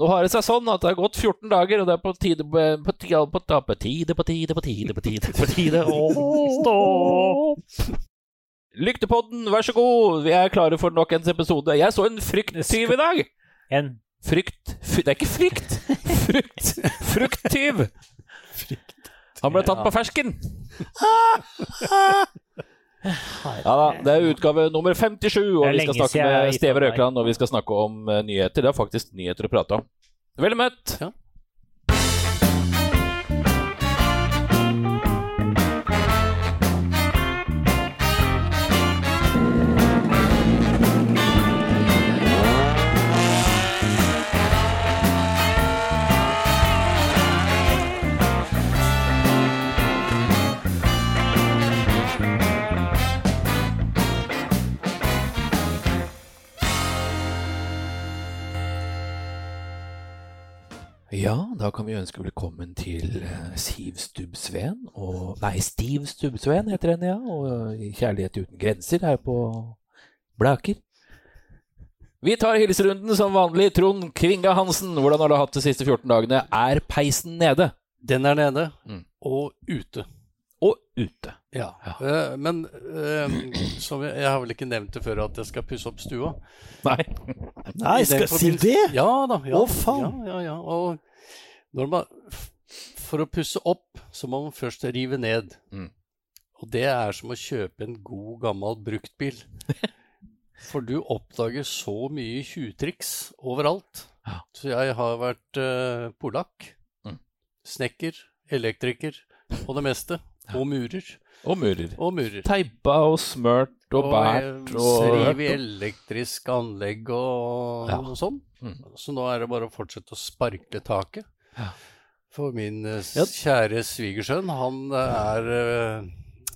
Nå har det seg sånn at det har gått 14 dager, og det er på tide på, på, tide, på, på tide, på tide, på tide, på tide, på tide å stå opp. Lyktepodden, vær så god, vi er klare for nok en episode. Jeg så en frykttyv i dag. En Frykt fy, Det er ikke frykt. Frukt. Frukttyv. Han ble tatt på fersken. Ja da, det er utgave nummer 57, og vi skal snakke med Steve. Røkland, og vi skal snakke om eh, nyheter. Det er faktisk nyheter å prate om. Vel møtt. Ja. Ja, da kan vi ønske velkommen til eh, Siv Stubbsveen og Nei, Stiv Stubbsveen heter henne, ja. Og Kjærlighet uten grenser her på Blaker. Vi tar hilserunden som vanlig. Trond Kvinga Hansen, hvordan har du hatt de siste 14 dagene? Er peisen nede? Den er nede, Mm. og ute. Og ute. Ja. Eh, men eh, som jeg, jeg har vel ikke nevnt det før at jeg skal pusse opp stua. Nei. Nei, skal si det? Ja da. Ja, Å, faen. Ja, ja, ja. Og når man, for å pusse opp, så må man først rive ned. Mm. Og det er som å kjøpe en god, gammel bruktbil. For du oppdager så mye tjuvtriks overalt. Ja. Så jeg har vært uh, polakk, Mm. snekker, elektriker og det meste. Og murer. Og murer. Og murer. Teipa og smørt og bært og Riv i elektrisk anlegg og, Ja. noe sånt. Mm. Så nå er det bare å fortsette å sparkle taket. Ja. For min eh, Ja. kjære svigersønn, han eh, er uh,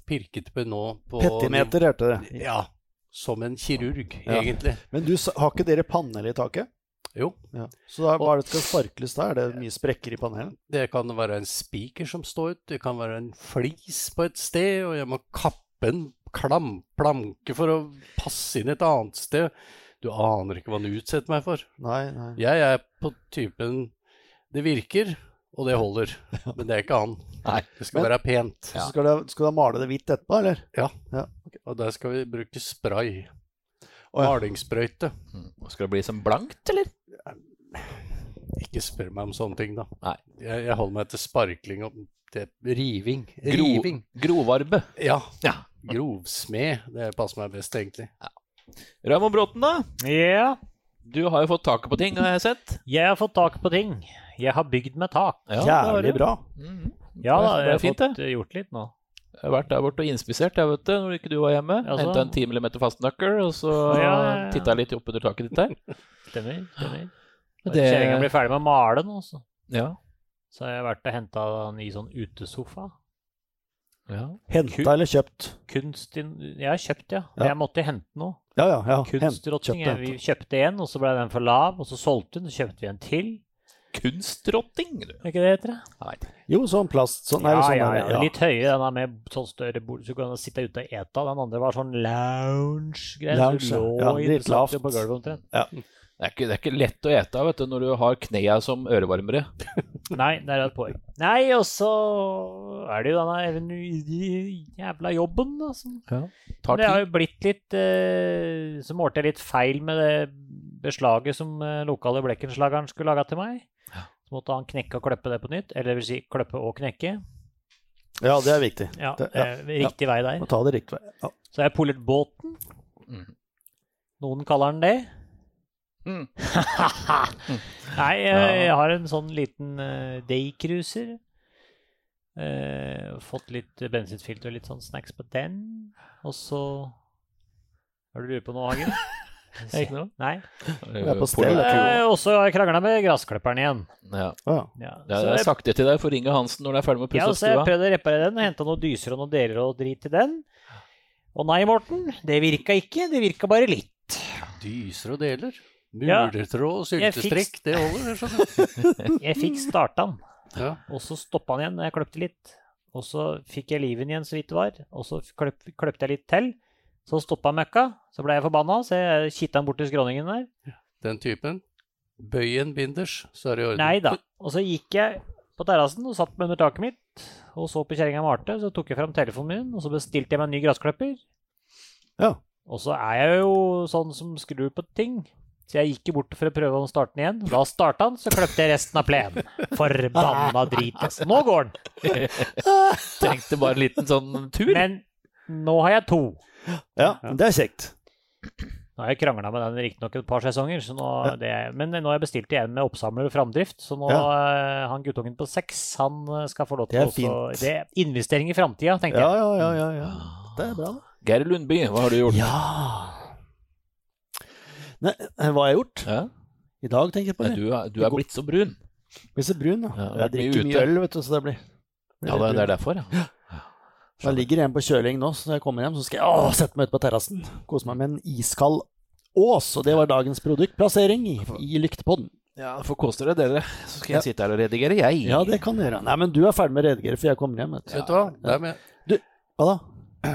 pirket på nå på Petimeter hørte det. Ja. Som en kirurg, Ja. egentlig. Men du, har ikke dere panel i taket? Jo. Ja. Så da, hva er det skal sparkles der? Er det mye sprekker i panelet? Det kan være en spiker som står ut, det kan være en flis på et sted, og jeg må kappe en klam, planke for å passe inn et annet sted. Du aner ikke hva du utsetter meg for. Nei, nei. Jeg er på typen Det virker, og det holder. Men det er ikke han. Nei. Det skal Men- være pent. Så skal du, skal du male det hvitt etterpå, eller? Ja. Ja. Og der skal vi bruke spray. Ja. Malingssprøyte. Mm. Skal det bli som blankt, eller? Ikke spør meg om sånne ting, da. Nei. Jeg, jeg holder meg til sparkling og til riving. Gro, Riving. grovarbe. Ja. Ja. Grovsmed. Det passer meg best, egentlig. Raymond Bråten, da? Ja, Du har jo fått taket på ting, har jeg sett. jeg har fått tak på ting. Jeg har bygd med tak. Ja, det Jævlig bra. Mhm. Ja da, Det jeg er har fint, fått det. gjort litt nå. Jeg har vært der borte og inspisert, jeg, vet du, når ikke du var hjemme. Altså. Henta en 10 mm fastnøkkel, og så Ja, ja, ja. titta litt opp under taket ditt der. Stemmer. stemmer. Det- Kjerringa blir ferdig med å male nå, så. Ja. så har jeg vært og henta en ny sånn utesofa. ja. Henta eller kjøpt? Kunst in... Jeg har kjøpt, ja. Ja. Jeg måtte hente noe. Ja, ja. ja. Hent- Kunstrotting. Vi kjøpte en, og så ble den for lav, og så solgte hun, så kjøpte vi en til. Kunstrotting, du. Er ikke det heter? det? Vet. Jo, sånn plast. Sånn, nei, ja, sånn ja, ja, ja. Litt høyere, den er med sånn større bord, så du kan sitte ute og ete. Den andre var sånn lounge-greier. Lounge, så du ja. lå Ja, i- litt lavt. på gulvet omtrent. Det er, ikke, det er ikke lett å ete vet du, når du har knea som ørevarmere. Nei, det er et poeng. Nei, og så er det jo denne jævla jobben, da. Som Tar det har jo blitt litt eh, Så målte jeg litt feil med det beslaget som eh, lokale Blekkenslageren skulle laga til meg. Så måtte han knekke og kløppe det på nytt. Eller det vil si kløppe og knekke. Ja, det er viktig. Ja, Det- eh, Riktig vei der. Må ta det riktig vei. Ja. Så har jeg polert båten. Mm. Noen kaller den det. Mm. Nei, jeg, jeg har en sånn liten uh, daycruiser. Eh, fått litt bensinfilter og litt sånn snacks på den. Og så Hva er det du lurer på nå, Hagen? Ikke noe. Nei. er på stell. Eh, og så har jeg krangla med gressklipperen igjen. Ja. Ja. Ja, Ja, så jeg har sagt det til deg. for ringe Hansen når du er ferdig med å ja, pusse opp så jeg prøvde å reparere den og henta noen dyser og noen deler og drit til den. Og nei, Morten, det virka ikke. Det virka bare litt. Dyser og deler. Ja. Mulertråd og Jeg syltestrikk, det holder. jeg skjønner. Jeg fikk starta den. Ja. Og så stoppa han igjen når jeg kløpte litt. Og så fikk jeg liven igjen så vidt det var. Og så kløp, kløpte jeg litt til. Så stoppa møkka. Så ble jeg forbanna, så jeg kitta han bort til skråningen der. Den typen. Bøy en binders, så er det i orden. Nei da. Og så gikk jeg på terrassen og satt meg under taket mitt og så på kjerringa Marte. Så tok jeg fram telefonen min, og så bestilte jeg meg en ny gressklipper. Ja. Og så er jeg jo sånn som skrur på ting. Så jeg gikk jo bort for å prøve å starte den igjen. Da starta han, så kløpte jeg resten av plenen. Forbanna drit. Altså. Nå går den. Trengte bare en liten sånn tur. Men nå har jeg to. Ja, det er kjekt. Nå har jeg krangla med den riktignok et par sesonger, så nå, det, men nå har jeg bestilt igjen med oppsamler og framdrift. Så nå eh, han guttungen på seks, han eh, skal få lov til Det er å også- Det er investering i framtida, tenkte Ja, jeg. ja, ja, ja, ja. Det er bra. Geir Lundby, hva har du gjort? Ja Nei, hva har jeg gjort? Ja? I dag, tenker jeg på. det. Nei, du, er- du er blitt så brun. Blir så brun, da. Ja, jeg drikker mye mye ute. øl, vet du, så det blir, blir Ja, det, det er derfor, ja. Da ligger en på kjøling nå, så når jeg kommer hjem, så skal jeg å, sette meg ut på terrassen. Kose meg med en iskald Ås, og det var dagens produktplassering i, i Lyktepodden. Ja, for kose dere, dere. Så skal jeg sitte her og redigere, jeg. Ja, det kan du gjøre. Nei, men du er ferdig med å redigere, for jeg kommer hjem. Vet du. Vet du hva? Det er, med, Hva da?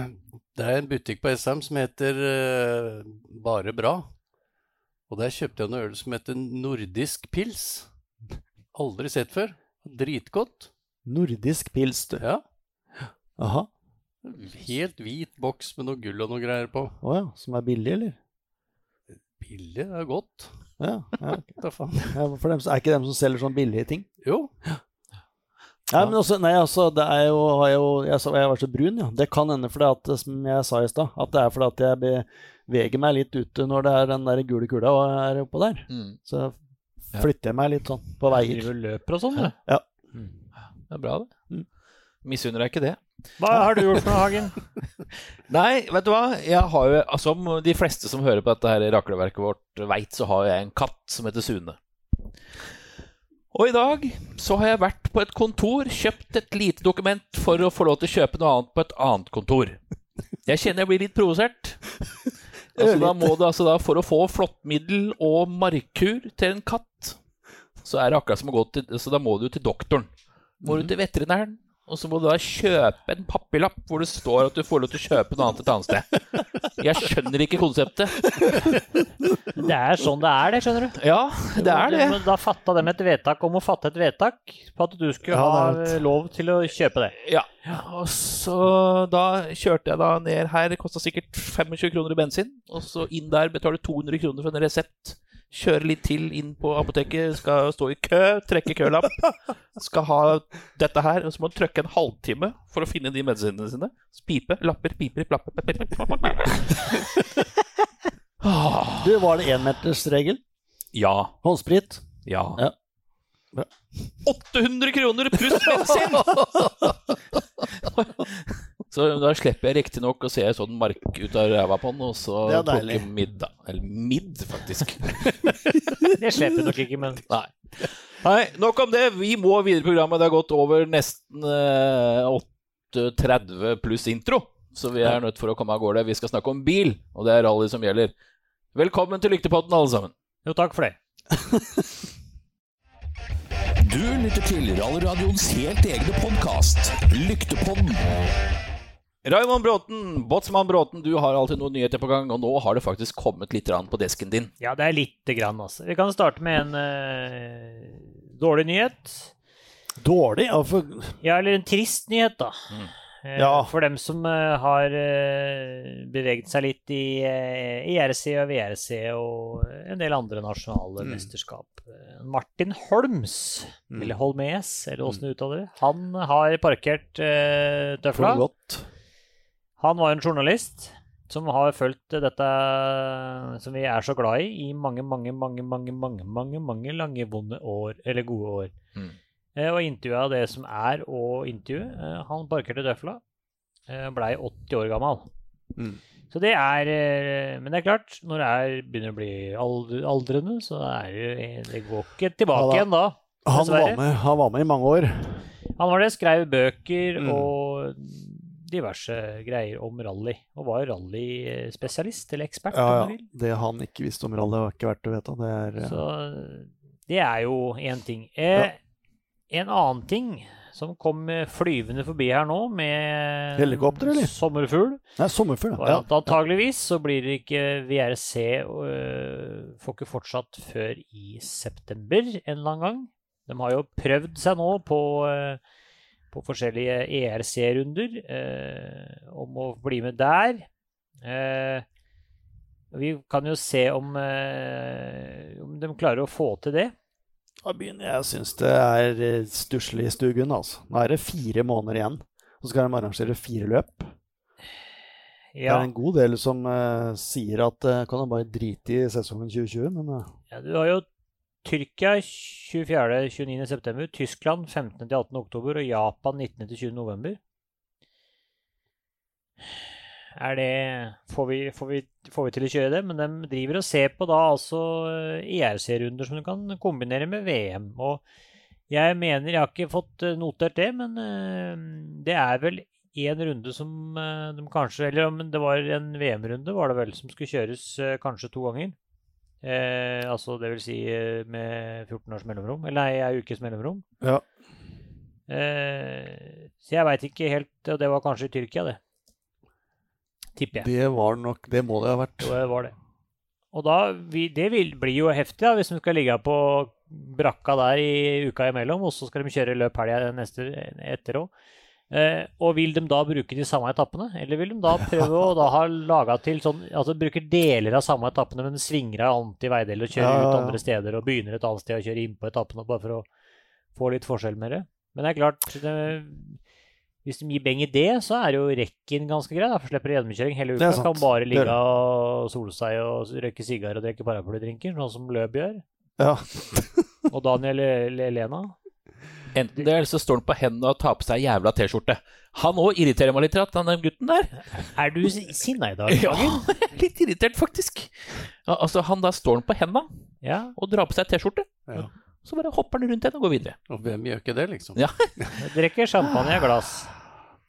det er en butikk på SM som heter eh, Bare Bra. Og der kjøpte jeg en øl som heter Nordisk Pils. Aldri sett før. Dritgodt. Nordisk pils, du. Ja. Aha. Helt hvit boks med noe gull og noe greier på. Å ja. Som er billig, eller? Billig, er godt. Ja, ja. Da faen. ja for dem, er ikke dem som selger sånn billige ting? Jo. Nei, men også, nei, altså, det er jo, har jo jeg, jeg var så brun, ja. Det kan hende fordi at, som jeg sa i stad, at det er fordi at jeg beveger meg litt ute når det er den der gule kula er oppå der. Mm. Så flytter jeg meg litt sånn på veier. Driver og løper og sånn, du. Det er bra, det. Mm. Misunner deg ikke det. Hva har du gjort for noe, Hagen? Nei, vet du hva? Jeg har jo, altså, Som de fleste som hører på dette her rakleverket vårt veit, så har jeg en katt som heter Sune. Og i dag så har jeg vært på et kontor, kjøpt et lite dokument for å få lov til å kjøpe noe annet på et annet kontor. Jeg kjenner jeg blir litt provosert. Altså, da må du, altså, da, for å få flåttmiddel og markkur til en katt, så er det akkurat som å gå til Så da må du til doktoren. Må du til veterinæren, og så må du da kjøpe en papirlapp hvor det står at du får lov til å kjøpe noe annet et annet sted. Jeg skjønner ikke konseptet. Det er sånn det er, det, skjønner du. Ja, det er det. Men Da fatta de et vedtak om å fatte et vedtak på at du skulle Ja, ha lov til å kjøpe det. Ja, og så da kjørte jeg da ned her, det kosta sikkert 25 kroner i bensin, og så inn der betale 200 kroner for en resept. Kjøre litt til inn på apoteket, skal stå i kø, trekke kølapp. Skal ha dette her, og så må du trykke en halvtime for å finne de medisinene sine. Pipe, lapper, piper, plapper. Ah, Du, var det énmetersregel? Ja. Håndsprit? Ja. Ja. 800 kroner pluss bensin! Så da slipper jeg riktignok å se sånn mark ut av ræva på den, og så plukke middag. Eller midd, faktisk. Det slipper nok ikke, men Nei. Nei, nok om det. Vi må videre i programmet. Det har gått over nesten eh, 8.30 pluss intro. Så vi er nødt for å komme av gårde. Vi skal snakke om bil, og det er rally som gjelder. Velkommen til Lyktepotten, alle sammen. jo, takk for det. Du lytter til Rallradioens helt egne podkast, Lyktepodden. Raymond Bråten, Båtsmann Bråten, du har alltid noen nyheter på gang, og nå har det faktisk kommet litt på desken din. Ja, det er lite grann, altså. Vi kan starte med en uh, dårlig nyhet. Dårlig? Ja, for Ja, eller en trist nyhet, da. Mm. Uh, Ja. For dem som uh, har beveget seg litt i eh, IRC og VRC og en del andre nasjonale Mm. mesterskap. Martin Holms, Mm. eller Holmes, eller åssen du uttaler det, han har parkert tøfla. for godt. Han var en journalist som har fulgt dette som vi er så glad i, i mange, mange, mange, mange, mange, mange, mange lange, vonde år, eller gode år. Mm. Eh, og intervjua det som er å intervjue. Eh, han parkerte døfla. Eh, Blei 80 år gammel. Mm. Så det er eh, Men det er klart, når det er, begynner å bli ald aldrende, så er det Det går ikke tilbake Ja da. igjen da. Han var, med, han var med i mange år. Han var det, skrev bøker Mm. og diverse greier om rally. Og var rallyspesialist, eller ekspert, Ja, ja. Det han ikke visste om rally, var ikke verdt å vite. Det er, Så det er jo én ting. Eh, En annen ting som kom flyvende forbi her nå med Helikopter, eller? sommerfugl. Nei, sommerfugl, ja. at antageligvis så blir det ikke VRC øh, Får ikke fortsatt før i september en eller annen gang. De har jo prøvd seg nå på, øh, på forskjellige ERC-runder eh, om å bli med der. Eh, vi kan jo se om, eh, om de klarer å få til det. Da begynner jeg å synes det er eh, stusslig i stugen. altså. Nå er det fire måneder igjen, og så skal de arrangere fire løp. Det er en god del som eh, sier at uh, kan de bare drite i sesongen 2020, men eh, ja du har jo Tyrkia 24.-29. september, Tyskland 15.-18. oktober og Japan 19.-20. november. Er det får vi, får, vi, får vi til å kjøre det? Men de driver og ser på da altså ERC-runder som du kan kombinere med VM. Og jeg mener, jeg har ikke fått eh, notert det, men eh, det er vel én runde som eh, de kanskje Eller om det var en VM-runde, var det vel, som skulle kjøres eh, kanskje to ganger. Eh, altså det vil si eh, med 14 års mellomrom. Eller nei, ei ukes mellomrom. Ja. Eh, så jeg veit ikke helt Og det var kanskje i Tyrkia, det. Tipper jeg. det var nok Det må det ha vært. Det var det. Og da, vi, det vil, blir jo heftig da, hvis de skal ligge på brakka der i uka imellom, og så skal de kjøre løp helga etter òg. Eh, og vil de da bruke de samme etappene, eller vil de da prøve å da ha laga til sånn Altså bruke deler av samme etappene, men svinger av annet i veideler og kjører Ja, ut andre steder og begynner et annet sted og kjører inn på etappene bare for å få litt forskjell med det. Men det er klart det, Hvis de gir beng i det, så er jo rekken ganske grei. for Slipper gjennomkjøring hele uka. Kan bare ligge og sole seg og røyke sigar og drikke paraplydrinker, sånn som Løb gjør. Ja. Og Daniel Le- Elena. Enten det, eller så står han på hendene og tar på seg jævla T-skjorte. Han òg irriterer meg litt, at han den gutten der. Er du sinna i dag? Ja, jeg litt irritert, faktisk. Ja, altså, han da står han på hendene Ja. og drar på seg T-skjorte. Ja. Så bare hopper han rundt igjen og går videre. Og hvem gjør ikke det, liksom? Ja. Jeg drikker champagne av glass.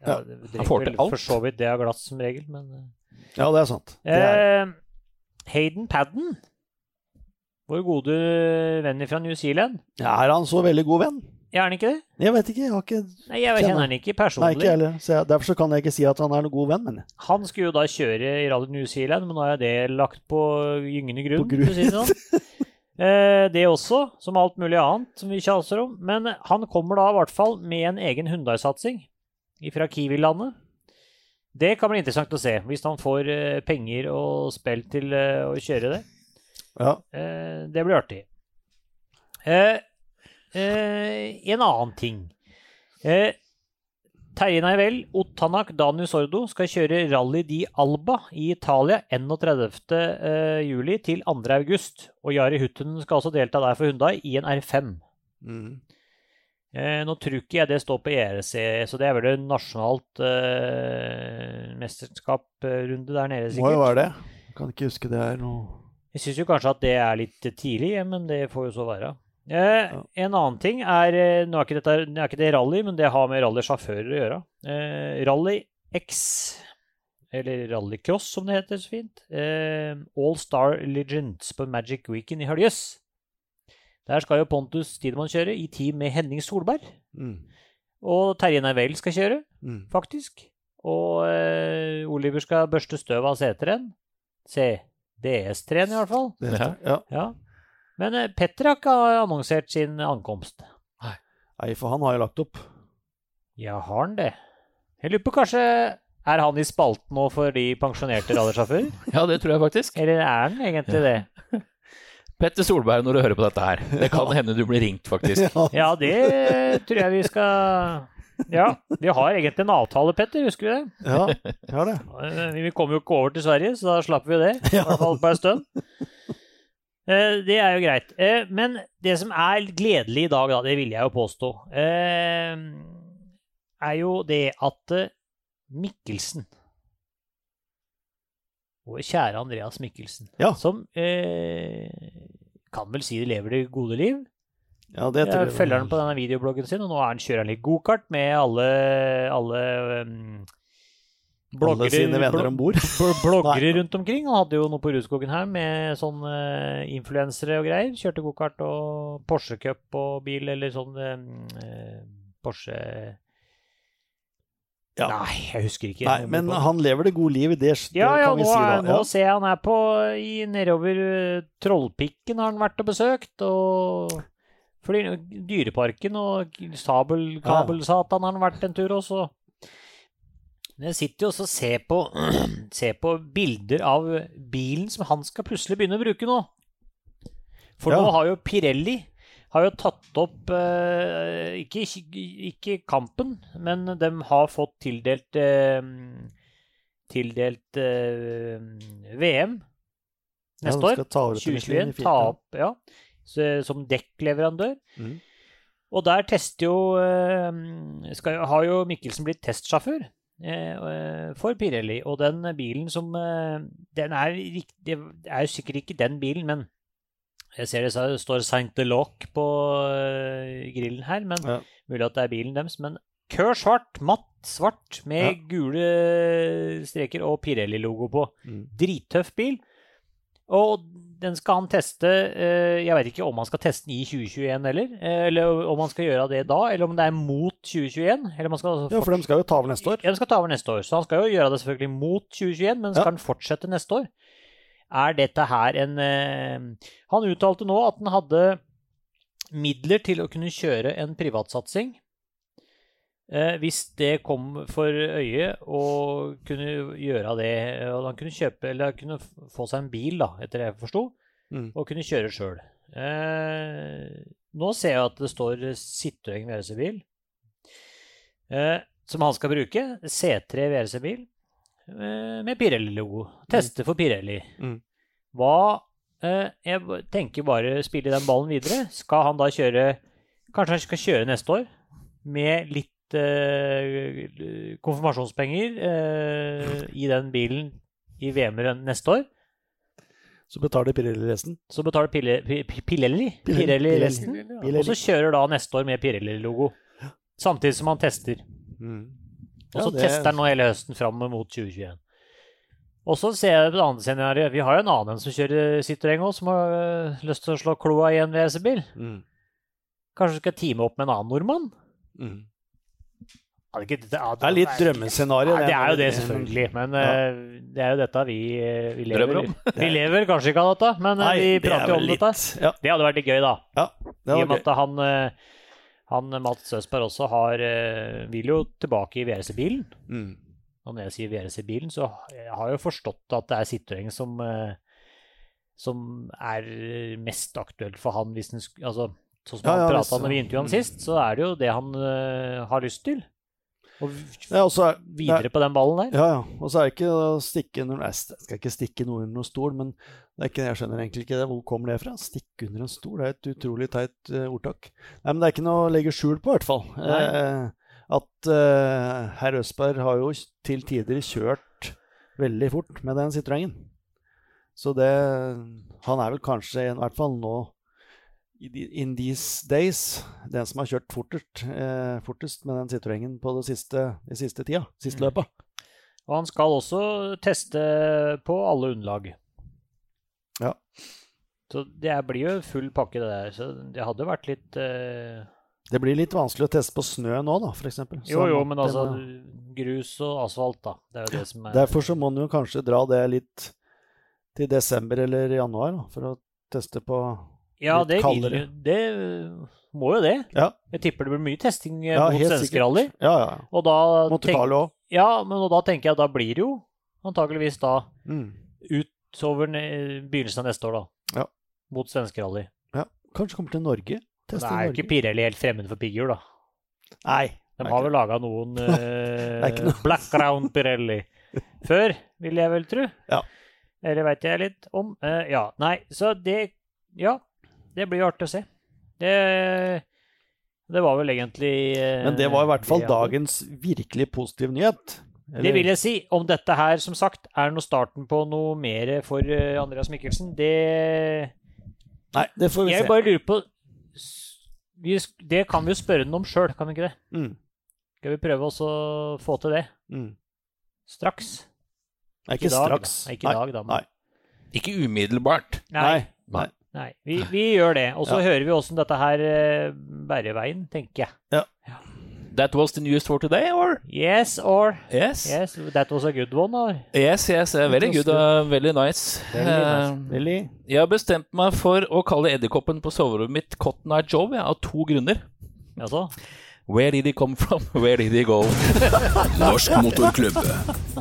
Ja, Ja, det han drikker får til alt. For så vidt det av glass som regel, men eh. ja, det er sant. Det er, eh, Hayden Padden, vår gode venn fra New Zealand. er han så veldig god venn? Er han ikke det? Jeg vet ikke. Jeg har ikke Nei, jeg Kjenner. han ikke personlig. Nei, ikke heller. Så jeg, derfor så kan jeg ikke si at han er noen god venn, men Han skulle jo da kjøre i Rally New Zealand, men nå er det lagt på gyngende grunn. På grunn. si det sånn. Eh, det også, som alt mulig annet som vi kjaser om. Men han kommer da i hvert fall med en egen Hundai-satsing fra Kiwi-landet. Det kan bli interessant å se, hvis han får eh, penger og spill til eh, å kjøre det. ja. Eh, det blir artig. Eh, en annen ting. Eh, Terje Neivel, Otanak Danu Sordo skal kjøre Rally di Alba i Italia 31. eh, juli til 2. august. Og Jari Hutten skal også delta der for Hundai i en R5. Mm. Eh, nå tror ikke jeg det står på ERC, så det er vel en nasjonalt eh, mesterskap-runde der nede, sikkert. Må jo være det. Jeg kan ikke huske det er noe Jeg syns jo kanskje at det er litt tidlig, men det får jo så være. Eh, En annen ting er eh, Nå er ikke, dette, nå er ikke det rally, men det har med rallysjåfører å gjøre. Eh, rally X, eller rallycross som det heter så fint. Eh, All Star Legends på Magic Weekend i Høljes. Der skal jo Pontus Tidemann kjøre, i team med Henning Solberg. mm. Og Terje Nervell skal kjøre, Mm. faktisk. Og eh, Oliver skal børste støv av C3-en. C. DS3-en, i hvert fall. Ja. ja. Ja. Men eh, Petter har ikke annonsert sin ankomst. Nei, for han har jo lagt opp. Ja, har han det? Jeg lurer på kanskje Er han i spalten nå for de pensjonerte radiosjåfører? Ja, det tror jeg faktisk. Eller er han egentlig det? Petter Solberg, når du hører på dette her. Det kan hende du blir ringt, faktisk. Ja. Ja, det tror jeg vi skal Ja, vi har egentlig en avtale, Petter, husker du det? ja, Vi har det. Vi kom jo ikke over til Sverige, så da slapp vi det. I hvert fall på en stund. Eh, Det er jo greit. Eh, Men det som er gledelig i dag, da, det vil jeg jo påstå, eh, er jo det at Mikkelsen Vår kjære Andreas Mikkelsen, Ja. som kan vel si det lever det gode liv. Ja, det tror Jeg følger han på denne videobloggen sin, og nå er han, kjører han litt gokart med alle, alle um, Alle sine venner om bord. bloggere rundt omkring. Han hadde jo noe på Rudskogen her med sånn uh, influensere og greier. Kjørte gokart og Porsche Cup og bil eller sånn um, eh, Porsche Ja. Nei, jeg husker ikke. Nei, men han lever det gode liv, det, det Ja, ja, kan vi si da. nå ser jeg han er på i, nedover eh, Trollpikken har han vært og besøkt, og fordi, Dyreparken og Sabelkabelsatan har han vært en tur også. Men jeg sitter jo også og ser på, ser på bilder av bilen som han skal plutselig begynne å bruke nå. For Ja. nå har jo Pirelli har jo tatt opp eh, ikke, ikke kampen, men de har fått tildelt eh, Tildelt eh, VM Ja, neste de år. skal ta over til 2021. Michelin i fire- Ta opp, ja. Så, som dekkleverandør. Mm. Og der tester jo eh, skal, Har jo Mikkelsen blitt testsjåfør for Pirelli. Og den bilen som eh, Den er, det er jo sikkert ikke den bilen, men jeg ser det, det står Saint Deloc på eh, grillen her, men Ja. mulig at det er bilen deres. Men kør svart, matt svart med Ja. gule streker og Pirelli-logo på. Mm. Drittøff bil. Og den skal han teste eh, Jeg vet ikke om han skal teste den i 2021 heller, eh, eller om han skal gjøre det da, eller om det er mot 2021. Eller om skal Ja, for de skal jo ta over neste år. ja, de skal ta over neste år, så han skal jo gjøre det selvfølgelig mot 2021, men skal Ja. han fortsette neste år? Er dette her en eh, Han uttalte nå at han hadde midler til å kunne kjøre en privatsatsing. Eh, hvis det kom for øye å kunne gjøre det, og han kunne kjøpe eller kunne få seg en bil, da, etter det jeg forsto, Mm. og kunne kjøre sjøl. Eh, nå ser jeg at det står Citroën VRC-bil eh, som han skal bruke. C3 VRC-bil eh, med Pirelli-logo. Teste for Pirelli. Mm. Hva eh, Jeg tenker bare spille den ballen videre. Skal han da kjøre Kanskje han skal kjøre neste år med litt eh, konfirmasjonspenger eh, i den bilen i VM neste år? Så betaler Pirelli resten. Så betaler Pille, Pirelli, Pirelli, resten. Og så kjører da neste år med Pirelli-logo. Samtidig som han tester. Mm. Og Ja, så det- tester han nå hele høsten fram mot 2021. Og så ser jeg på det andre scenarioet. Vi har jo en annen som kjører Citroën òg, som har øh, lyst til å slå kloa i en WC-bil. Mm. Kanskje du skal teame opp med en annen nordmann? Mm. Ja, det, er ikke- det, ja, Det er litt drømmescenario. Det er jo det, selvfølgelig. Men Ja. øh, det er jo dette vi, øh, vi lever Drømmer om. Vi lever kanskje ikke av dette, men øh, Nei, vi er prater jo det om litt- dette. Ja, Det hadde vært litt gøy, da. det I og med at han, eh, han Mats Østberg også har, eh, vil jo tilbake i VRC-bilen. Mm. Og når jeg sier VRC-bilen, så jeg har jeg jo forstått at det er Citroën som, eh, som er mest aktuelt for han hvis den skulle Altså, sånn som Ja, han ja, prata hvis- når vi intervjuet han sist, så er det jo det han uh, har lyst til. Og er også, videre på den ballen der. Ja, ja. Og så er det ikke å stikke under Jeg skal ikke stikke noe under noen stol, men det er ikke, jeg skjønner egentlig ikke det. Hvor kommer det fra? Stikke under en stol? Det er et utrolig teit uh, ordtak. Nei, men det er ikke noe å legge skjul på, i hvert fall. Eh, at uh, herr Østberg har jo til tider kjørt veldig fort med den Citroënen. Så det Han er vel kanskje, i hvert fall nå in these days, den som har kjørt fortest, eh, fortest med den Citroën på det siste, de siste tida. Siste Mm. løpet. Og han skal også teste på alle underlag. Ja. Så det blir jo full pakke, det der. Så det hadde vært litt eh, Det blir litt vanskelig å teste på snø nå, da, f.eks. Jo, jo, men altså grus og asfalt, da. Det er jo det som er Derfor så må en jo kanskje dra det litt til desember eller januar, da, for å teste på Ja, det vil Det må jo det. Ja, Jeg tipper det blir mye testing eh, ja mot helt svenske sikkert. rally. Ja, ja. Og da Monte Carlo òg. Ja, men og da tenker jeg at da blir det jo antakeligvis da Mm. utover begynnelsen av neste år, da. Ja. Mot svenske rally. Ja. Kanskje kommer til Norge? Det er jo ikke Pirelli helt fremmed for pigghjul, da. Nei. De har vel laga noen uh, eh, noe- Pirelli før, vil jeg vel tro. Ja. Eller veit jeg litt om. Uh, ja, nei, så det Ja, det blir jo artig å se. Det Det var vel egentlig eh, Men det var i hvert fall det jeg dagens virkelig positive nyhet. Det vil jeg si. Om dette her, som sagt, er noe starten på noe mer for eh, Andreas Mikkelsen, det Nei, det får vi Jeg se. bare lurer på vi, Det kan vi jo spørre den om sjøl, kan vi ikke det? Mm. Skal vi prøve også å få til det Mm. straks? Ikke ikke dag, straks. da. Ikke i dag, da, men- Nei. Ikke umiddelbart. Nei. Nei. Nei, vi, vi gjør det. Og så Ja. hører vi åssen dette her eh, bærer veien, tenker jeg. Ja. that was the news for today, or? Yes, or Yes. Yes, that was a good one, or? Yes, yes, uh, very good. Uh, very nice. Uh, Lilly? jeg har bestemt meg for å kalle edderkoppen på soverommet mitt Cotton Eye Joe, ja, av to grunner. Jaså? Where did he come from? Where did he go? Norsk Motorklubb.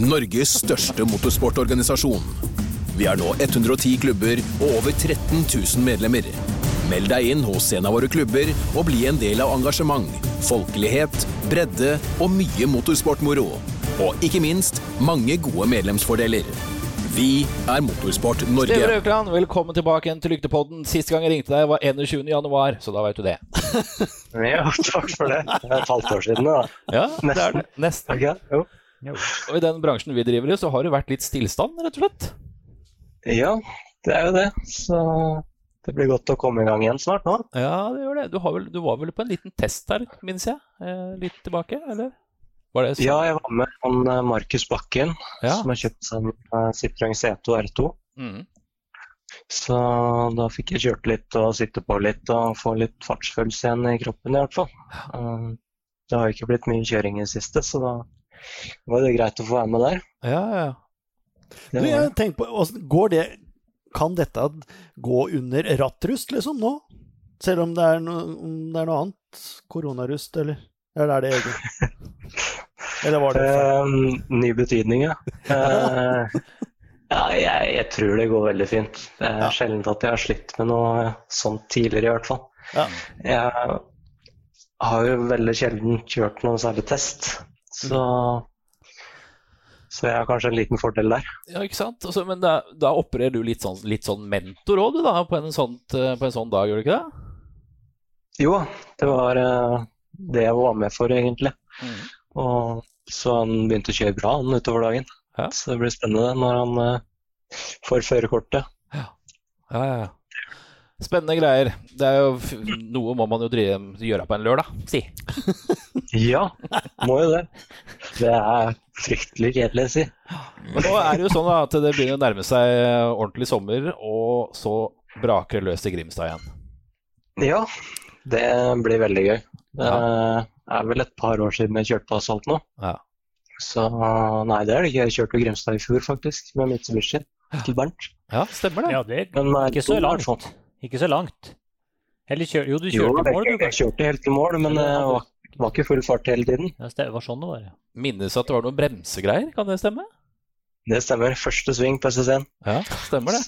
Norges største motorsportorganisasjon. Vi er nå 110 klubber og over 13 000 medlemmer. Meld deg inn hos en av våre klubber og bli en del av engasjement, folkelighet, bredde og mye motorsportmoro. Og ikke minst mange gode medlemsfordeler. Vi er Motorsport Steve Norge. Røkland, velkommen tilbake igjen til Lyktepodden. Sist gang jeg ringte deg var 21. januar, så da vet du det. Ja, takk for det. Det er et halvt år siden, da. Ja, det er det. Nesten. Ok, jo. Og i den bransjen vi driver i, så har det vært litt stillstand, rett og slett. Ja, det er jo det. Så det blir godt å komme i gang igjen snart nå. Ja, det gjør det. Du, har vel, du var vel på en liten test her, minnes jeg? Eh, litt tilbake, eller? Var det? Ja, jeg var med han eh, Markus Bakken, Ja. som har kjøpt seg en eh, Citroën C2 R2. Mm. Så da fikk jeg kjørt litt og sitte på litt og få litt fartsfølelse igjen i kroppen i hvert fall. Eh, Det har jo ikke blitt mye kjøring i det siste, så da var det greit å få være med der. Ja, ja, Du, jeg tenker på, går det Kan dette gå under rattrust, liksom, nå? Selv om det er, no, om det er noe annet? Koronarust, eller? Eller er det egen? Eller var det? Eh, ny betydning, ja. Uh, ja, jeg, jeg tror det går veldig fint. Det er Ja. sjelden at jeg har slitt med noe sånt tidligere, i hvert fall. Ja. Jeg har jo veldig sjelden kjørt noen særlig test, så så jeg har kanskje en liten fordel der. ja ikke sant? Altså, men da, da opererer du litt sånn, litt sånn mentor òg, du, da, på en, sånt, eh, på en sånn dag, gjør du ikke det? Jo, det var eh, det jeg var med for, egentlig. Mm. Og så han begynte å kjøre bra han utover dagen. Ja. Så det blir spennende når han eh, får førerkortet. Ja, ja, ja. Spennende greier. Det er jo, f- noe må man jo drive, gjøre på en lørdag, si. Ja, må jo det. Det er fryktelig kjedelig, si. Men nå er det jo sånn da, at det begynner å nærme seg ordentlig sommer, og så braker det løs i Grimstad igjen. Ja, det blir veldig gøy. Det er vel et par år siden jeg kjørte på asfalt nå. Ja. Så nei, det er det ikke. Jeg kjørte Grimstad i fjor, faktisk, med Mitsubishi til Bernt. Ja, stemmer det. Ja, det er ikke så langt. Ikke så langt. Eller kjør, jo, du Jo, kjørte i mål, du. jeg kjørte helt til mål, men det var, var ikke full fart hele tiden. Ja, det var sånn det var, ja. Minnes at det var noen bremsegreier, kan det stemme? Det stemmer. Første sving på SS1. Ja, stemmer det.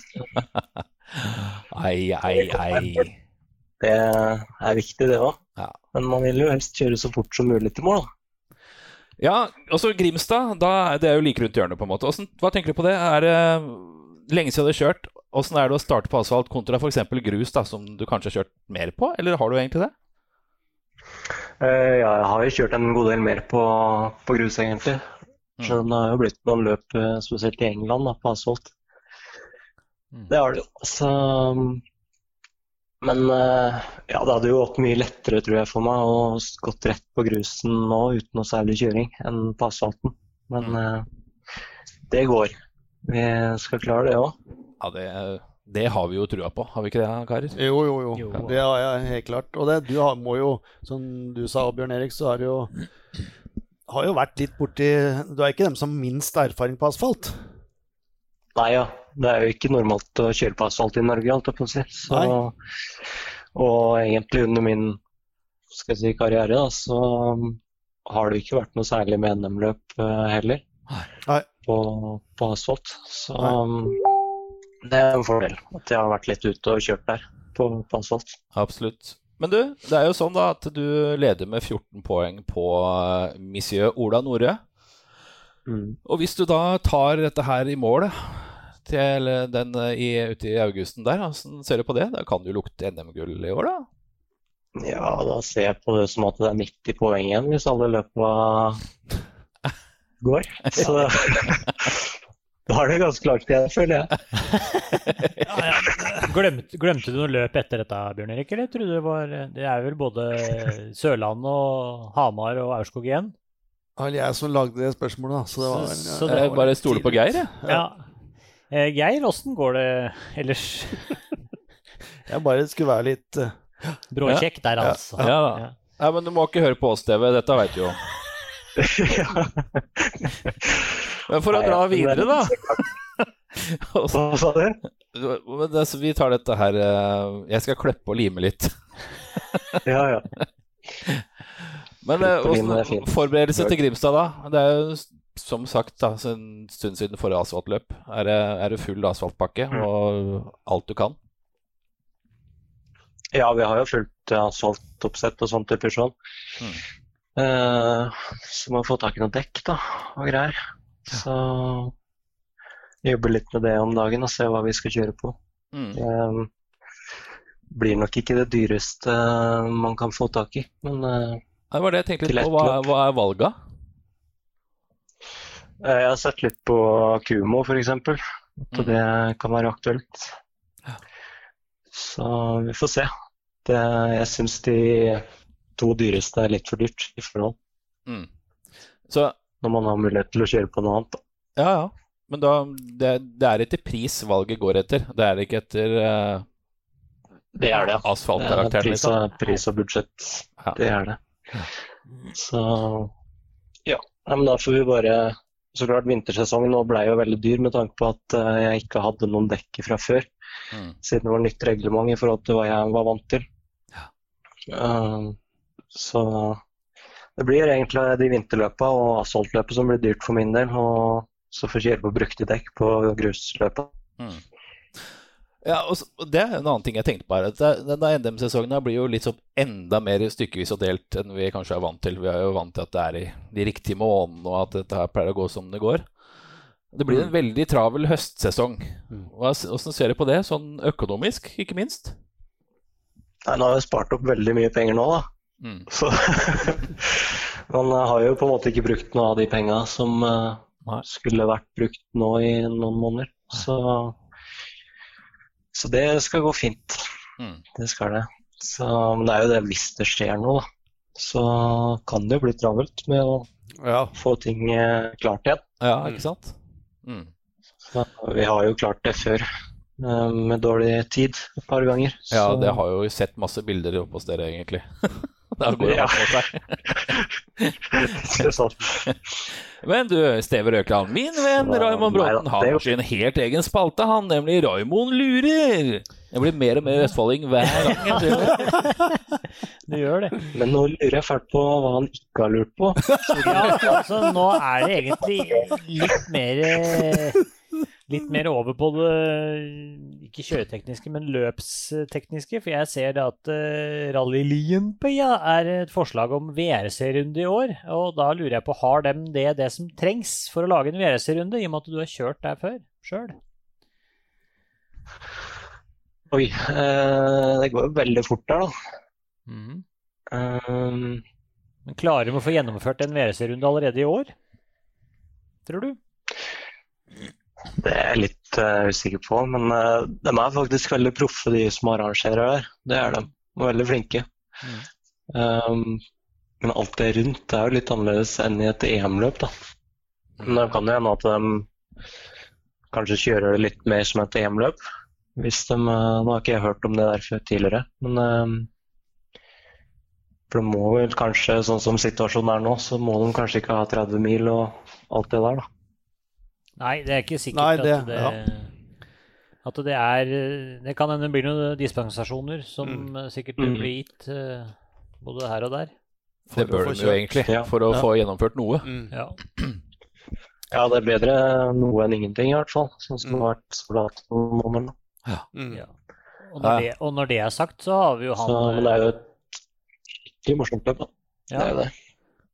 ei, ei, ei. Det er viktig, det òg. Ja. Men man vil jo helst kjøre så fort som mulig til mål. da. Ja, så Grimstad, da, er- det er jo like rundt hjørnet på en måte. Hva tenker du på det? Er det lenge siden du har kjørt? Hvordan er det å starte på asfalt kontra f.eks. grus, da, som du kanskje har kjørt mer på? Eller har du egentlig det? Eh, ja, jeg har jo kjørt en god del mer på, på grus, egentlig. Så det har jo blitt noen løp, eh, spesielt i England, da, på asfalt. Mm. Det har det jo. Så Men eh, ja, det hadde jo gått mye lettere, tror jeg, for meg å gått rett på grusen nå uten noe særlig kjøring enn på asfalten. Men mm. det går. Vi skal klare det òg. Ja, det, det har vi jo trua på, har vi ikke det, karer? Jo, jo, jo. Jo. Det har jeg helt klart. Og det, du har, må jo, som du sa, Bjørn Erik, så har det jo har jo vært litt borti Du er ikke dem som har minst erfaring på asfalt. Nei ja, det er jo ikke normalt å kjøre på asfalt i Norge, alt jeg på å si. Så, og egentlig under min skal jeg si, karriere, da, så har det ikke vært noe særlig med NM-løp eh, heller Nei. På, på asfalt. Så um, det er en fordel at jeg har vært litt ute og kjørt der på, på asfalt. Absolutt. Men du, det er jo sånn da at du leder med 14 poeng på eh, monsieur Ola Nore. Mm. Og hvis du da tar dette her i mål til den eh, i, ute i augusten der, hvordan ser du på det? Da kan du lukte NM-gull i år, da? Ja, da ser jeg på det som at det er 90 poeng igjen hvis alle løpa går. Så da er det ganske langt igjen, føler jeg. Glemte, glemte du noe løp etter dette, Bjørn Erik? Eller trodde du det var Det er vel både Sørlandet og Hamar og Aurskog igjen? Det var jeg som lagde det spørsmålet, da. Så det var så, Så- så Jeg bare stoler på Geir, jeg. Ja. Eh, Geir, åssen går det ellers? Jeg bare skulle være litt uh... Bråkjekk der, altså. Ja da. Nei, men du må ikke høre på oss, TV. Dette veit du jo. Men for å dra videre, da. Hva sa du? vi tar dette her eh, Jeg skal klippe og lime litt. Ja, ja. Men eh, fint. forberedelse til Grimstad, da? Det er jo som sagt da, en stund siden forrige asfaltløp. Er det, er det full asfaltpakke Mm. og alt du kan? Ja, vi har jo fulgt eh, asfaltoppsett og sånt i Peugeot. Mm. Eh, så må vi få tak i noen dekk da, og greier. Så jobber litt med det om dagen og ser hva vi skal kjøre på. Mm. Det blir nok ikke det dyreste man kan få tak i, men eh, Det var det jeg tenkte litt på. Hva, hva er valga? eh, jeg har sett litt på Kumo f.eks. At Mm. det kan være aktuelt. Så vi får se. Det, jeg syns de to dyreste er litt for dyrt i forhold. Mm. Så Når man har mulighet til å kjøre på noe annet. Da. ja, ja. Men da, det, det er etter pris valget går etter. Det er ikke etter uh, Det er det. Er asfaltkarakteren, pris liksom. pris og budsjett. Ja. Det er det. Så ja. Men da får vi bare Så klart, vintersesongen nå ble jo veldig dyr med tanke på at eh, jeg ikke hadde noen dekk fra før. Mm. Siden det var nytt reglement i forhold til hva jeg var vant til. Eh, så det blir egentlig de vinterløpa og asfaltløpet som blir dyrt for min del. Og så får kjøre på brukte dekk på grusløpa. Mm. Ja, og Det er en annen ting jeg tenkte på her. at Denne NM-sesongen blir jo litt sånn enda mer stykkevis og delt enn vi kanskje er vant til. Vi er jo vant til at det er i de riktige månedene, og at dette her pleier å gå som det går. Det blir en veldig travel høstsesong. Åssen Hvordan ser du på det, sånn økonomisk, ikke minst? Nei, nå har jeg spart opp veldig mye penger nå, da. Mm. Så man har jo på en måte ikke brukt noe av de penga som eh, Nei. skulle vært brukt nå i noen måneder. Så, så det skal gå fint. Mm. Det skal det. Så, men det er jo det hvis det skjer noe, da. Så kan det jo bli travelt med å Ja. få ting eh, klart igjen. Ja, ikke sant? Mm. Så, vi har jo klart det før eh, med dårlig tid et par ganger. Ja, det har jo sett masse bilder oppe hos dere, egentlig. Da går han på seg. Men du, Steve Røkland, min venn Raymond Bråten, har sin helt egen spalte, han, nemlig Raymond lurer. Jeg blir mer og mer østfolding hver gang. jeg tror det. Du gjør det. Men nå lurer jeg fælt på hva han ikke har lurt på. Ja, altså nå er det egentlig litt mer Litt mer over på det ikke kjøretekniske, men løpstekniske. For jeg ser det at uh, Rally Liempia er et forslag om VRC-runde i år. Og da lurer jeg på, har dem det det som trengs for å lage en VRC-runde, i og med at du har kjørt der før sjøl? Oi, Uh, det går jo veldig fort der, da. Mm. Um, Men klarer de å få gjennomført en VRC-runde allerede i år? Tror du? Det er jeg litt uh, usikker på, men uh, de er faktisk veldig proffe, de som arrangerer der. Det er de. Og veldig flinke. Um, men alt det rundt er jo litt annerledes enn i et EM-løp, da. Men det kan jo hende at de kanskje kjører det litt mer som et EM-løp. Hvis de, uh, Nå har ikke jeg hørt om det der før tidligere, men um, For det må vel kanskje, sånn som situasjonen er nå, så må de kanskje ikke ha 30 mil og alt det der, da. Nei, det er ikke sikkert Nei, det- at det At det er Det kan hende det blir noen dispensasjoner som mm. sikkert Mm. blir gitt eh, både her og der. Det bør de jo egentlig, Ja. for å Ja. få gjennomført noe. Mm. Ja. Ja, det er bedre noe enn ingenting, i hvert fall. Sånn som det har vært på noen måneder nå. Mm. Ja. Og, når det, og når det er sagt, så har vi jo han, Så, men det er jo et morsomt løp, da. ja, Det er jo det.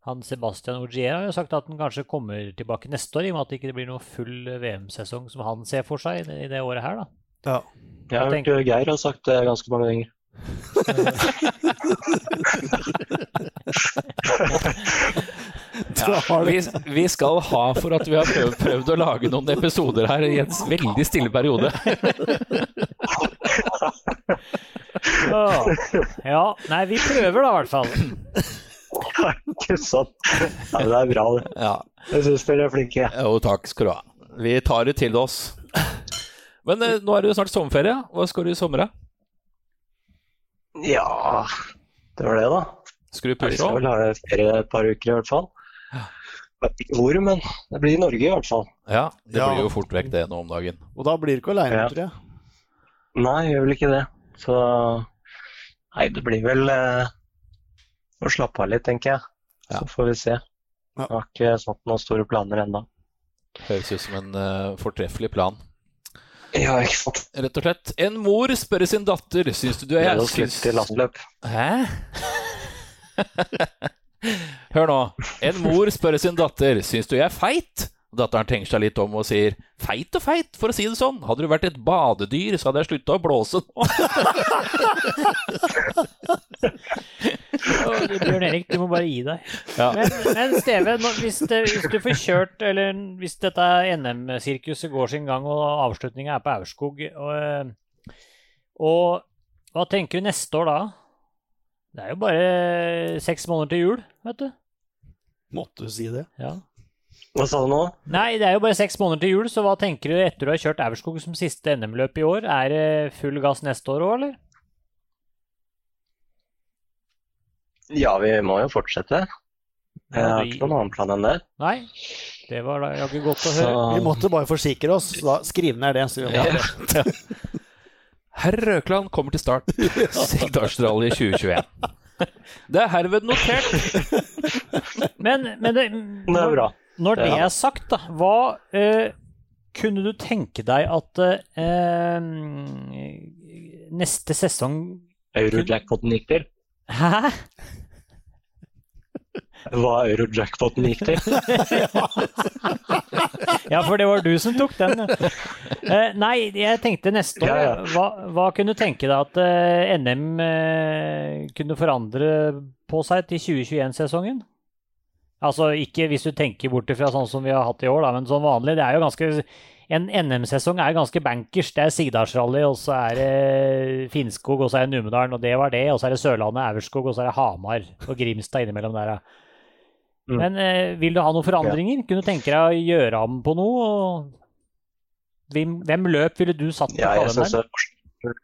Han Sebastian Ogier har jo sagt at han kanskje kommer tilbake neste år, i og med at det ikke blir noe full VM-sesong som han ser for seg i det, året her. da. Ja. Jeg har hørt Geir har sagt det ganske mange ganger. Ja, vi, vi skal ha for at vi har prøvd, prøvd å lage noen episoder her i en veldig stille periode. Ja, nei, vi prøver da, i hvert fall. Ikke sant? Ja, men det er bra, det. Ja, Jeg syns dere er flinke. Jo, takk skal du ha. Vi tar det til oss. Men eh, nå er det jo snart sommerferie. Hva skal du i sommer, da? Ja, det var det, da. Skal du Ja, Vi skal vel ha ferie et par uker i hvert fall. Vet ikke hvor, men det blir i Norge i hvert fall. Ja, det Ja. blir jo fort vekk det nå om dagen. Og da blir du ikke aleine, Ja. tror jeg. Nei, jeg gjør vel ikke det. Så Nei, det blir vel eh, å slappe av litt, tenker jeg. Så Ja. får vi se. Jeg har ikke satt noen store planer ennå. Høres ut som en uh, fortreffelig plan. Ja, ikke sant. Rett og slett. En mor spør sin datter Syns du du er til lastløp. Hæ? Hør nå. En mor spør sin datter Syns du jeg er feit. Datteren tenker seg litt om og sier Feit og feit, for å si det sånn. Hadde du vært et badedyr, så hadde jeg slutta å blåse nå. Bjørn Erik, du må bare gi deg. Ja. Men, men Steve, nå, hvis, det, hvis du får kjørt, eller hvis dette NM-sirkuset går sin gang, og avslutninga er på Aurskog, og, eh, og hva tenker du neste år da? Det er jo bare seks måneder til jul, vet du. Måtte du si det? Ja. Hva sa du nå? Nei, det er jo bare seks måneder til jul, så hva tenker du etter du har kjørt Aurskog som siste NM-løp i år? Er det full gass neste år òg, eller? Ja, vi må jo fortsette. Jeg har ikke noen annen plan enn det. Nei? Det var da jaggu godt å Så. Vi måtte bare forsikre oss. så Da skriv ned det. Så vi Ja. Herr Røkland kommer til start. Sigdalsrally 2021. Det er herved notert. Men, men det, det er bra. Når det er sagt, da, hva eh, kunne du tenke deg at eh, neste sesong Euro-jackpoten gikk til. Hæ? Hva euro-jackpoten gikk til. Ja, for det var du som tok den. Eh, nei, jeg tenkte neste år Ja, ja. Hva, hva kunne du tenke deg at eh, NM eh, kunne forandre på seg til 2021-sesongen? Altså ikke hvis du tenker bort ifra sånn som vi har hatt i år, da, men sånn vanlig. Det er jo ganske En NM-sesong er ganske bankers. Det er Sigdalsrally, og så er det Finnskog, og så er det Numedalen, og det var det. Og så er det Sørlandet, Aurskog, og så er det Hamar og Grimstad innimellom der. ja. Mm. Men eh, vil du ha noen forandringer? Kunne du tenke deg å gjøre om på noe? Hvem, hvem løp ville du satt på Ja, jeg syns kalenderen?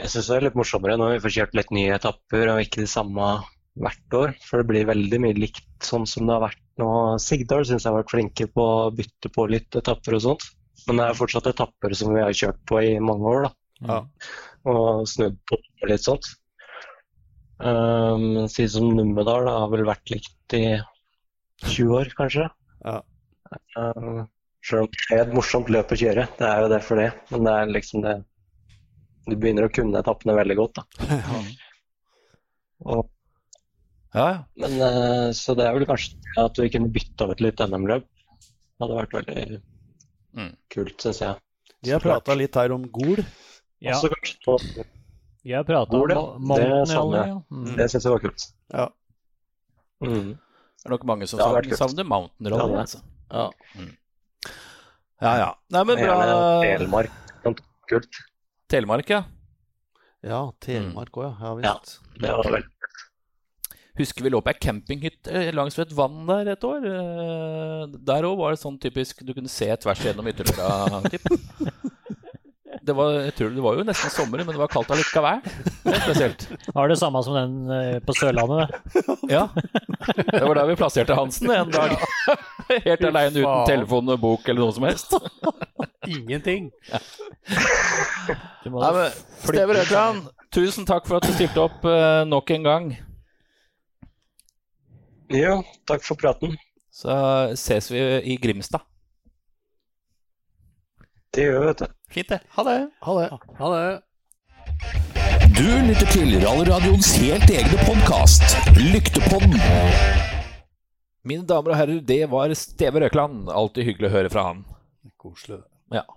Jeg synes det er litt morsommere når vi får kjørt litt nye etapper og ikke de samme hvert år. For det blir veldig mye likt sånn som det har vært nå. Sigdal syns jeg har vært flinke på å bytte på litt etapper og sånt. Men det er fortsatt etapper som vi har kjørt på i mange år, da. Ja. Og snudd på litt sånt. Um, si som Numedal da, har vel vært likt i 20 år, kanskje. Ja. Um, selv om det er et morsomt løp å kjøre, det er jo det for det. Men det er liksom det Du begynner å kunne etappene veldig godt, da. Og, Ja, ja. men, uh, så det er vel kanskje at vi kunne bytte ut litt NM-løp. Det hadde vært veldig Mm. kult, syns jeg. Vi har prata litt her om Gol. Ja, Også kanskje på, vi har prata om Hvor det? Mo- Det savner jeg. Ja. Mm. det syns jeg var kult. Ja. Mm. Det er nok mange som savner, savner Mountain Det Rally. Altså. Ja. Ja, ja. Nei, men bra. Telemark. Kult. Telemark, ja. ja, Telemark òg, ja. Ja Ja. visst. Det var vel Husker vi lå på ei campinghytte langs ved et vann der et år. Eh, Der òg var det sånn typisk du kunne se tvers gjennom ytterdøra. Det var, jeg tror det var jo nesten sommer, men det var kaldt allikevel. Det er spesielt. Var det samme som den eh, på Sørlandet? Ja. Det var der vi plasserte Hansen en dag. Helt aleine uten telefon og bok eller noe som helst. Ingenting. Ja. Nei, men, Steve Rødtland, tusen takk for at du stilte opp eh, nok en gang. Jo, takk for praten. Så ses vi i Grimstad. Det gjør vi, vet du. Fint, det. Ha det. Ha det. Ha det. Du lytter til Rallradioens helt egne podkast, Lyktepodden. Mine damer og herrer, det var Steve Røkland. Alltid hyggelig å høre fra han. Koselig. Ja.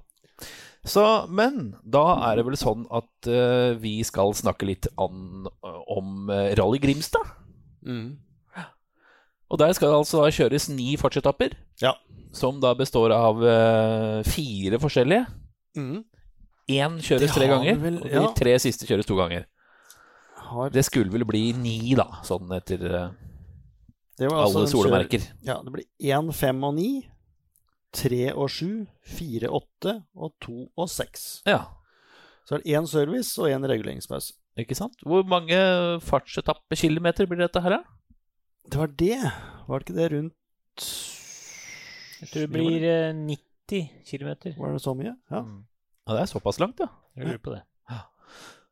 Så, men da er det vel sånn at uh, vi skal snakke litt an, om uh, Rally Grimstad. Mm. Og der skal det altså da kjøres ni fartsetapper, Ja. som da består av eh, fire forskjellige. Mm. Én kjøres tre ganger, vel- og de tre siste kjøres to ganger. Har, Det skulle vel bli ni, da, sånn etter eh, det var altså alle solemerker. Kjører... Ja, det blir 1, 5 og 9, 3 og 7, 4, 8 og to og seks. Ja. Så er det én service og én reguleringspause. Ikke sant? Hvor mange fartsetappekilometer blir dette her, da? Det var det. Var det ikke det rundt Jeg tror det blir eh, 90 km. Var det så mye? Ja. Ja, det er såpass langt, ja. Jeg lurer på det.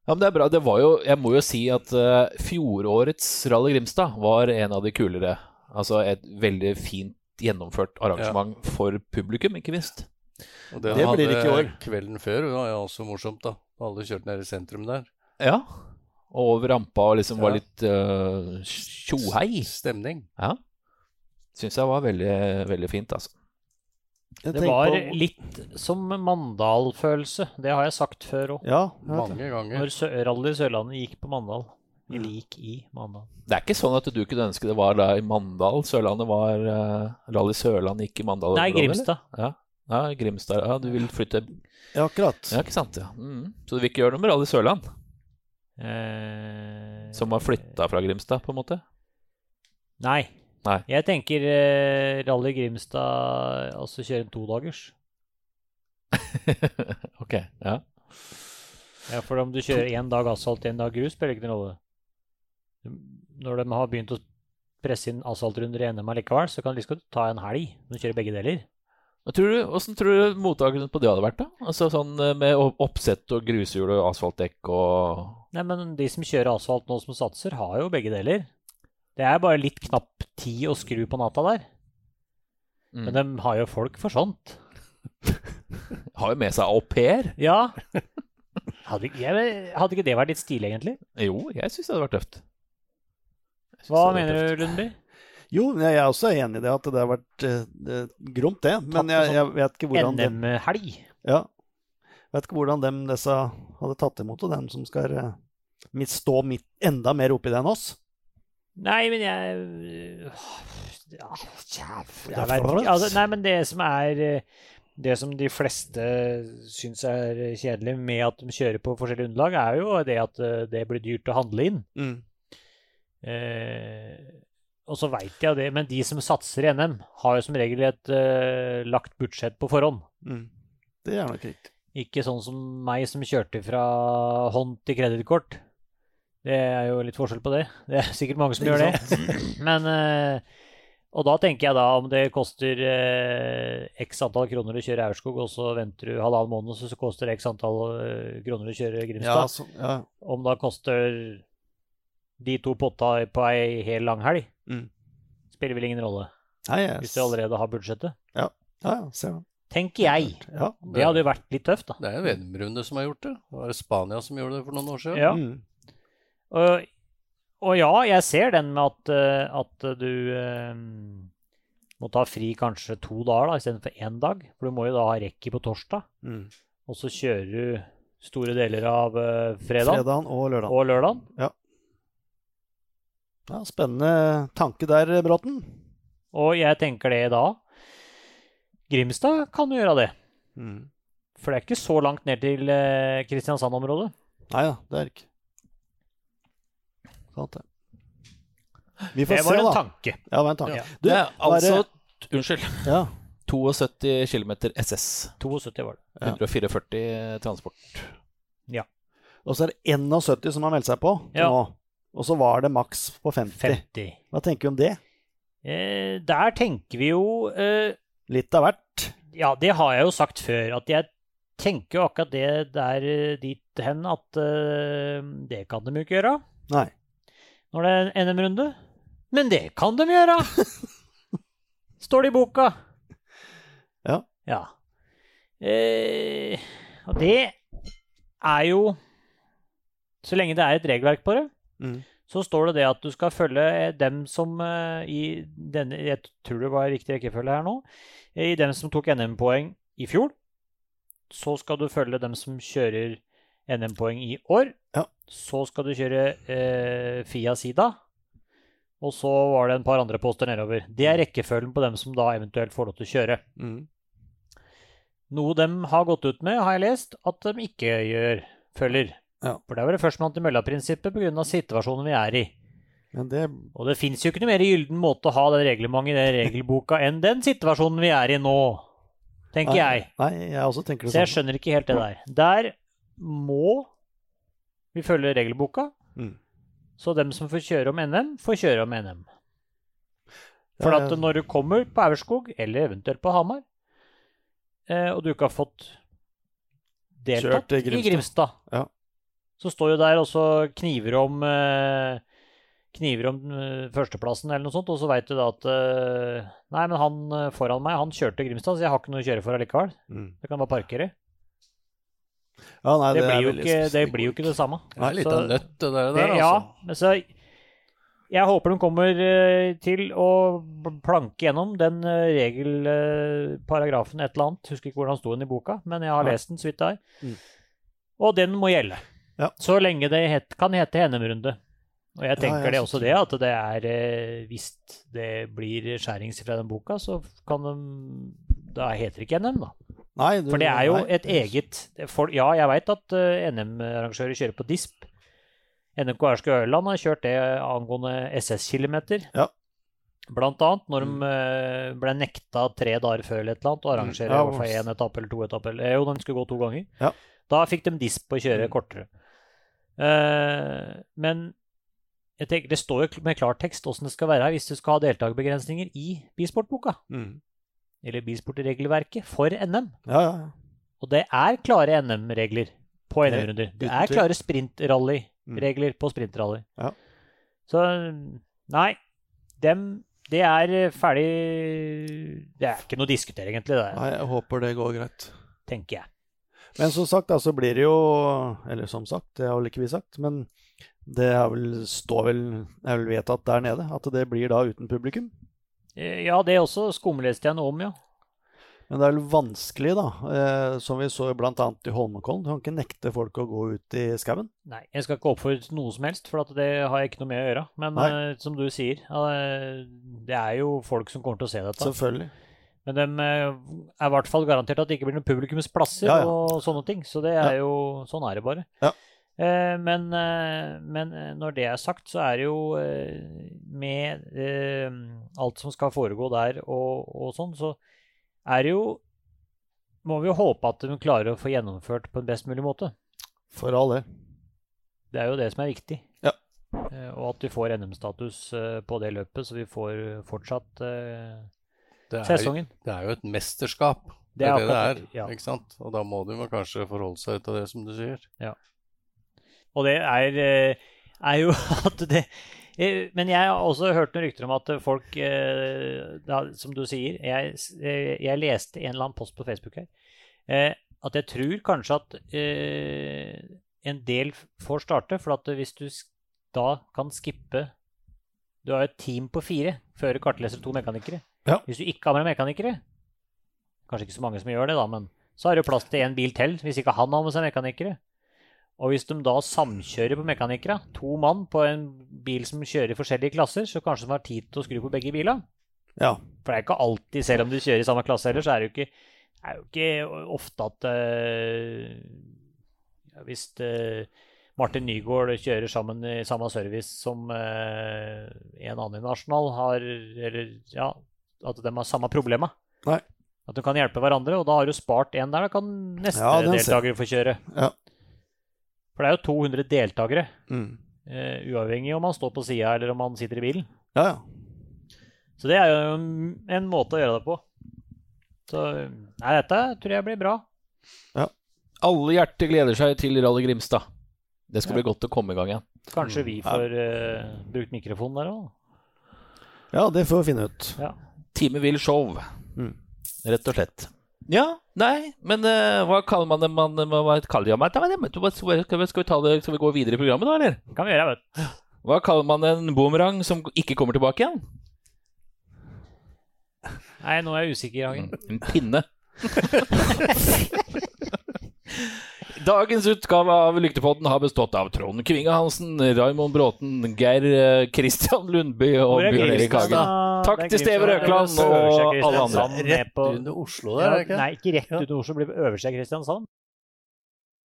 Ja, men det er bra. Det var jo, jeg må jo si at eh, fjorårets Rally Grimstad var en av de kulere. Altså et veldig fint gjennomført arrangement for publikum, ikke minst. Og det, Det blir det ikke i år. kvelden før det var jo også morsomt, da. Alle kjørte ned i sentrum der. Ja. Og over rampa og liksom var litt litt uh. Stemning. Ja. Syns jeg var veldig, veldig fint, altså. Jeg Det var på- litt som Mandal-følelse. Det har jeg sagt før òg. Ja. Mange ganger. Når Sø Rally Sørlandet gikk på Mandal. I lik i Mandal. Det er ikke sånn at du kunne ønske det var da i Mandal. Sørlandet var uh, Rally Sørlandet, ikke Mandal. Nei, Grimstad. eller? Ja. ja, Grimstad. Ja, du vil flytte ja, akkurat. Ja, ikke sant? ja. Mm. Så du vil ikke gjøre noe med Rally Sørland, Eh, som har flytta fra Grimstad, på en måte? Nei. Nei. Jeg tenker eh, Rally Grimstad altså kjøre en todagers. ok, ja. Ja, for om du kjører én dag asfalt, én dag grus, spiller ikke noen rolle. Når de har begynt å presse inn asfaltrunder i NM allikevel, så kan de liksom ta en helg når du kjører begge deler. Hva tror du, du mottakelsen på det hadde vært, da? Altså sånn eh, med oppsett og grushjul og asfaltdekk og Nei, men de som kjører asfalt nå som satser, har jo begge deler. Det er bare litt knapp tid å skru på natta der. mm. Men de har jo folk for sånt. Har jo med seg au pair. Ja. Hadde, jeg, hadde ikke det vært litt stilig, egentlig? Jo, jeg syns det hadde vært tøft. Hva mener du. Lundby? Jo, jeg er også enig i det, at det har vært eh, gromt, det. Men jeg, jeg vet ikke hvordan NM-helg? ja, vet ikke hvordan dem disse hadde tatt imot det, dem som skal eh, stå midt, enda mer oppi det enn oss. Nei, men jeg ja, tja, er jeg vet ikke. Altså, Nei, men det som er eh, Det som de fleste syns er kjedelig med at de kjører på forskjellige underlag, er jo det at eh, det blir dyrt å handle inn. Eh, og så veit jeg jo det, men de som satser i NM, har jo som regel et uh, lagt budsjett på forhånd. Mm. Det er nok riktig. Ikke sånn som meg som kjørte fra hånd til kredittkort. Det er jo litt forskjell på det. Det er sikkert mange som gjør det. Men uh, Og da tenker jeg da om det koster uh, x antall kroner å kjøre Aurskog, og så venter du halvannen måned, så koster det x antall kroner å kjøre Ja, Grimstad. så, ja. Om da koster de to potta på ei hel langhelg, Mm. spiller vel ingen rolle. Nei, yes. Hvis du allerede har budsjettet. ja, ja, ser man. Tenker jeg. Ja. Det hadde jo vært litt tøft, da. Det er jo VM-runde som har gjort det. Det var Spania som gjorde det for noen år siden. Ja. Mm. Og, og ja, jeg ser den med at, eh, at du um, må ta fri kanskje to dager da, istedenfor én dag. For du må jo da ha rekki på torsdag, Mm. og så kjører du store deler av uh, fredag Fredagen og lørdagen. og lørdagen. Ja, spennende tanke der, Bråten. Og jeg tenker det da Grimstad kan jo gjøre det. Mm. For det er ikke så langt ned til eh, Kristiansand-området. Nei da, det er det ikke. Sant det. Vi får Det var se, en da. tanke. Ja, det var en tanke. Ja. Du, det er altså bare- Unnskyld. ja. 72 km SS. 72 var det. Ja. 144 transport. Og så er det 71 som har meldt seg på Ja. nå. Og så var det maks på 50. 50. Hva tenker vi om det? Eh, der tenker vi jo eh, Litt av hvert. Ja, det har jeg jo sagt før, at jeg tenker jo akkurat det der eh, dit hen at eh, det kan de jo ikke gjøre Nei. når det er en NM-runde. Men det kan de gjøre! Står det i boka. Ja. Ja. Eh, og det er jo Så lenge det er et regelverk på det, Mm. så står det det at du skal følge dem som eh, i denne Jeg tror det var riktig rekkefølge her nå. I dem som tok NM-poeng i fjor, så skal du følge dem som kjører NM-poeng i år. Ja. Så skal du kjøre eh, Fia Sida. Og så var det en par andre poster nedover. Det er rekkefølgen på dem som da eventuelt får lov til å kjøre. Mm. Noe de har gått ut med, har jeg lest, at de ikke gjør, følger. Ja. For det var det førstemann til mølla-prinsippet pga. situasjonen vi er i. Men det Og det fins jo ikke noe mer gylden måte å ha det reglementet i den regelboka enn den situasjonen vi er i nå, tenker jeg. Nei, jeg også tenker det Så jeg skjønner ikke helt det der. Der må Vi følge regelboka. Mm. Så dem som får kjøre om NM, får kjøre om NM. For at når du kommer på Aurskog, eller eventuelt på Hamar, eh, og du ikke har fått deltatt Kjørt i Grimstad. Grimstad, Ja. Så står jo der og så kniver om eh, kniver om eh, førsteplassen eller noe sånt, og så veit du da at eh, Nei, men han foran meg, han kjørte Grimstad, så jeg har ikke noe å kjøre for allikevel. Mm. Jeg kan bare parkere. Ja, nei, Det, det, blir, jo ikke, det blir jo ikke det samme. Det er litt Så- av nøtt, det der, Det, altså. ja, men så jeg håper de kommer til å planke gjennom den regelparagrafen et eller annet. Husker ikke hvordan den sto den i boka, men jeg har lest den så vidt der. Mm. Og den må gjelde. Ja. Så lenge det het, kan hete NM-runde. Og jeg Ja, tenker jeg det er også det, at det er eh, Hvis det blir skjærings fra den boka, så kan de Da heter det ikke NM, da. Nei, du, For det er jo nei. et eget er Ja, jeg veit at uh, NM-arrangører kjører på DISP. NMK Ærske Ørland har kjørt det angående SS-kilometer. Ja. Blant annet når de eh, ble nekta tre dager før eller et eller annet å arrangere Mm. Ja, én etappe eller to etapper. eller- Jo, de skulle gå to ganger. Ja. Da fikk de DISP på å kjøre Mm. kortere. Eh, men jeg tenker, det står jo med klartekst åssen det skal være her hvis du skal ha deltakerbegrensninger i bisportboka. mm. Eller bisportregelverket for NM. Ja, ja. Og det er klare NM-regler på NM-runder. Det er klare sprintrally-regler på sprintrally. Ja. Så nei, dem Det er ferdig Det er ikke noe å diskutere, egentlig, Nei, jeg håper det går greit. tenker jeg. Men som sagt, da, så blir det jo Eller som sagt, det har vel ikke vi sagt, men det er vel, står vel, er vel vedtatt der nede at det blir da uten publikum. Eh, Ja, det er også skumleste jeg noe om, ja. Men det er vel vanskelig, da, eh, som vi så bl.a. i Holmenkollen. Du kan ikke nekte folk å gå ut i skauen. Nei, jeg skal ikke oppfordre til noe som helst, for at det har jeg ikke noe med å gjøre. Men eh, som du sier, eh, det er jo folk som kommer til å se dette. Selvfølgelig. Men de er i hvert fall garantert at det ikke blir noen publikumsplasser Ja, ja. og sånne ting. Så det er jo Sånn er det bare. Ja. Eh, men, eh, men eh, når det er sagt, så er det jo eh, med eh, alt som skal foregå der og, og sånn, så er det jo Må vi jo håpe at de klarer å få gjennomført på en best mulig måte. For all del. Det er jo det som er viktig. Ja. Eh, og at vi får NM-status eh, på det løpet, så vi får fortsatt eh, Det er, sesongen. det er jo et mesterskap. Det er det det er. ja. Ikke sant? Og da må du kanskje forholde seg til det, som du sier. Ja. Og det er, eh, er jo at det eh, Men jeg har også hørt noen rykter om at folk eh, da, Som du sier, jeg, jeg leste en eller annen post på Facebook her. At jeg tror kanskje at en del får starte. For at hvis du da kan skippe Du har et team på fire. før kartleser og to mekanikere. Ja. Hvis du ikke har med mekanikere Kanskje ikke så mange som gjør det, da, men så er det jo plass til én bil til hvis ikke han har med seg mekanikere. Og hvis de da samkjører på mekanikere, to mann på en bil som kjører i forskjellige klasser, så kanskje de har tid til å skru på begge bilene. Ja. For det er ikke alltid, selv om du kjører i samme klasse heller, så er det jo ikke, det er jo ikke ofte at ja, Hvis eh, Martin Nygaard kjører sammen i samme service som eh, en annen i Nasjonal har Eller ja, at de har samme problemet. Nei. At de kan hjelpe hverandre, og da har du spart en der. Da kan neste Ja, deltaker få kjøre. Ja. For det er jo 200 deltakere, Mm. uh, uavhengig om man står på sida eller om man sitter i bilen. Ja, ja. Så det er jo en, en måte å gjøre det på. Så nei, dette tror jeg blir bra. Ja. Alle hjerter gleder seg til Rally Grimstad. Det skal bli godt å komme i gang igjen. Kanskje vi får uh, brukt mikrofonen der òg. Ja, det får vi finne ut. Ja. Time vil show, Mm. rett og slett. Ja, nei, men uh, hva kaller man det? Man, hva, kaller man det? Skal vi, skal, vi ta det, skal vi gå videre i programmet da, eller? Kan vi gjøre, vet. Hva kaller man en boomerang som ikke kommer tilbake igjen? Nei, nå er jeg usikker, Hagen. En pinne. Dagens utgave av Lyktepodden har bestått av Trond Kvinge Hansen, Raymond Bråten, Geir eh, Kristian Lundby og er Bjørn Erik? Hagen. Takk til Steve. Røkland og alle andre. Rett under Oslo der, Ja, er ikke? nei, ikke rett under Oslo, blir øverste Kristiansand.